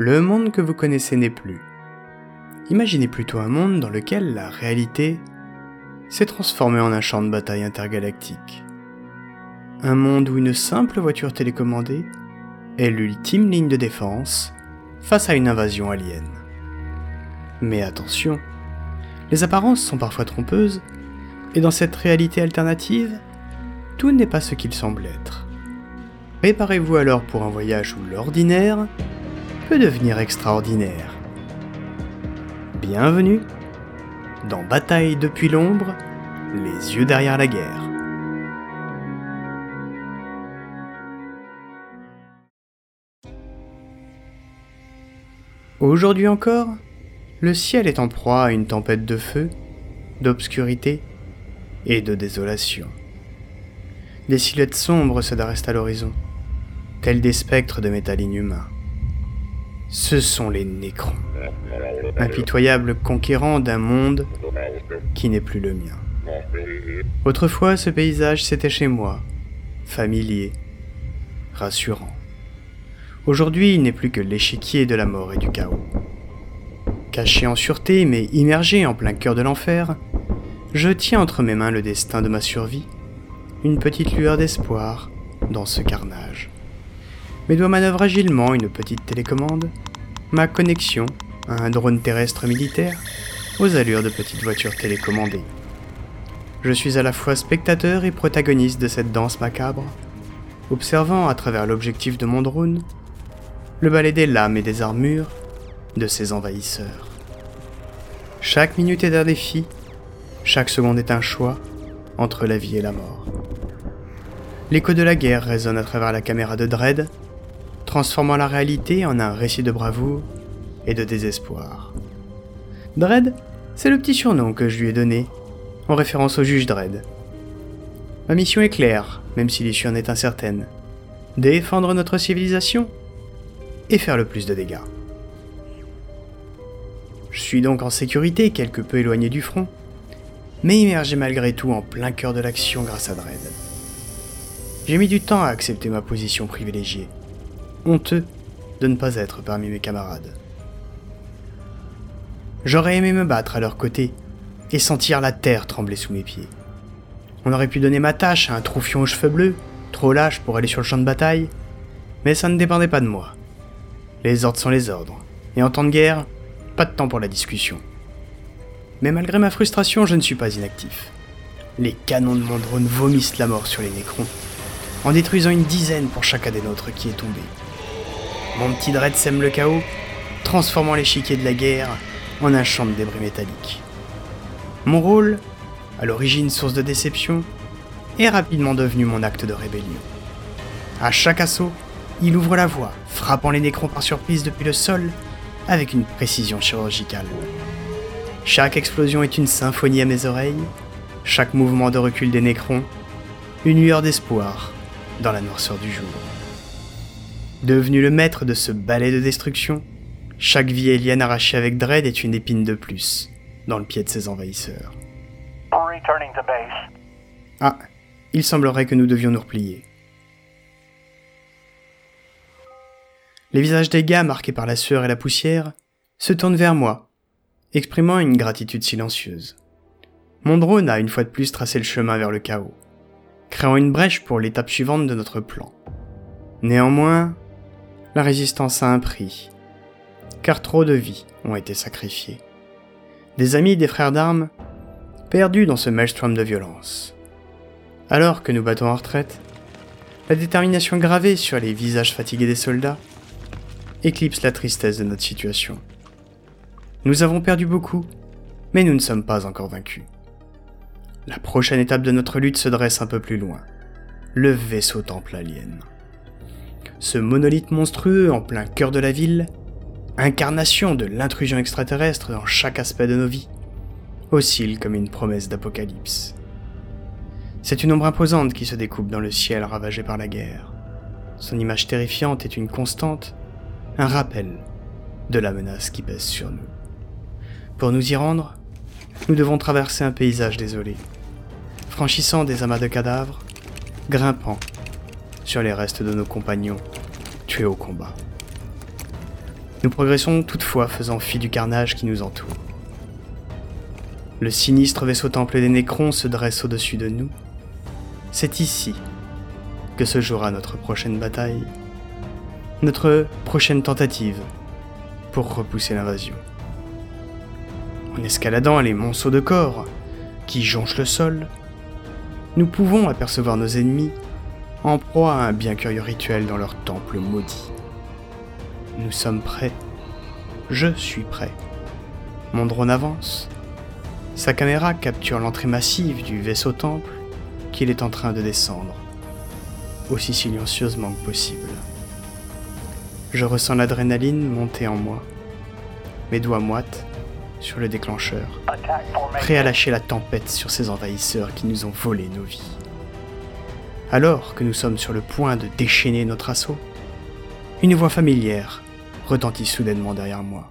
le monde que vous connaissez n'est plus. Imaginez plutôt un monde dans lequel la réalité s'est transformée en un champ de bataille intergalactique. Un monde où une simple voiture télécommandée est l'ultime ligne de défense face à une invasion alien. Mais attention, les apparences sont parfois trompeuses, et dans cette réalité alternative, tout n'est pas ce qu'il semble être. Préparez-vous alors pour un voyage où l'ordinaire peut devenir extraordinaire. Bienvenue dans Bataille depuis l'ombre, les yeux derrière la guerre. Aujourd'hui encore, le ciel est en proie à une tempête de feu, d'obscurité et de désolation. Des silhouettes sombres se dressent à l'horizon, tels des spectres de métal inhumain. Ce sont les Nécrons, impitoyables conquérants d'un monde qui n'est plus le mien. Autrefois, ce paysage c'était chez moi, familier, rassurant. Aujourd'hui, il n'est plus que l'échiquier de la mort et du chaos. Caché en sûreté, mais immergé en plein cœur de l'enfer, je tiens entre mes mains le destin de ma survie, une petite lueur d'espoir dans ce carnage. Mes doigts manœuvrent agilement une petite télécommande, ma connexion à un drone terrestre militaire aux allures de petite voiture télécommandée. Je suis à la fois spectateur et protagoniste de cette danse macabre, observant à travers l'objectif de mon drone le balai des lames et des armures de ces envahisseurs. Chaque minute est un défi, chaque seconde est un choix entre la vie et la mort. L'écho de la guerre résonne à travers la caméra de Dredd, transformant la réalité en un récit de bravoure et de désespoir. Dredd, c'est le petit surnom que je lui ai donné, en référence au juge Dredd. Ma mission est claire, même si l'issue en est incertaine. Défendre notre civilisation et faire le plus de dégâts. Je suis donc en sécurité, quelque peu éloigné du front, mais immergé malgré tout en plein cœur de l'action grâce à Dredd. J'ai mis du temps à accepter ma position privilégiée, honteux de ne pas être parmi mes camarades. J'aurais aimé me battre à leur côté et sentir la terre trembler sous mes pieds. On aurait pu donner ma tâche à un troufion aux cheveux bleus, trop lâche pour aller sur le champ de bataille, mais ça ne dépendait pas de moi. Les ordres sont les ordres. Et en temps de guerre, pas de temps pour la discussion. Mais malgré ma frustration, je ne suis pas inactif. Les canons de mon drone vomissent la mort sur les Nécrons, en détruisant une dizaine pour chacun des nôtres qui est tombé. Mon petit dread sème le chaos, transformant l'échiquier de la guerre en un champ de débris métalliques. Mon rôle, à l'origine source de déception, est rapidement devenu mon acte de rébellion. À chaque assaut, il ouvre la voie, frappant les nécrons par surprise depuis le sol, avec une précision chirurgicale. Chaque explosion est une symphonie à mes oreilles, chaque mouvement de recul des nécrons, une lueur d'espoir dans la noirceur du jour. Devenu le maître de ce balai de destruction, chaque vie alien arrachée avec Dread est une épine de plus dans le pied de ses envahisseurs. Ah, il semblerait que nous devions nous replier. Les visages des gars, marqués par la sueur et la poussière, se tournent vers moi, exprimant une gratitude silencieuse. Mon drone a une fois de plus tracé le chemin vers le chaos, créant une brèche pour l'étape suivante de notre plan. Néanmoins, la résistance a un prix, car trop de vies ont été sacrifiées. Des amis des frères d'armes, perdus dans ce maelstrom de violence. Alors que nous battons en retraite, la détermination gravée sur les visages fatigués des soldats éclipse la tristesse de notre situation. Nous avons perdu beaucoup, mais nous ne sommes pas encore vaincus. La prochaine étape de notre lutte se dresse un peu plus loin. Le vaisseau temple alien. Ce monolithe monstrueux en plein cœur de la ville, incarnation de l'intrusion extraterrestre dans chaque aspect de nos vies, oscille comme une promesse d'apocalypse. C'est une ombre imposante qui se découpe dans le ciel ravagé par la guerre. Son image terrifiante est une constante, un rappel de la menace qui pèse sur nous. Pour nous y rendre, nous devons traverser un paysage désolé, franchissant des amas de cadavres, grimpant sur les restes de nos compagnons tués au combat. Nous progressons toutefois faisant fi du carnage qui nous entoure. Le sinistre vaisseau temple des Nécrons se dresse au-dessus de nous. C'est ici que se jouera notre prochaine bataille, notre prochaine tentative pour repousser l'invasion. En escaladant les monceaux de corps qui jonchent le sol, nous pouvons apercevoir nos ennemis en proie à un bien curieux rituel dans leur temple maudit. Nous sommes prêts. Je suis prêt. Mon drone avance. Sa caméra capture l'entrée massive du vaisseau temple qu'il est en train de descendre, aussi silencieusement que possible. Je ressens l'adrénaline monter en moi, mes doigts moites sur le déclencheur, prêt à lâcher la tempête sur ces envahisseurs qui nous ont volé nos vies. Alors que nous sommes sur le point de déchaîner notre assaut, une voix familière retentit soudainement derrière moi.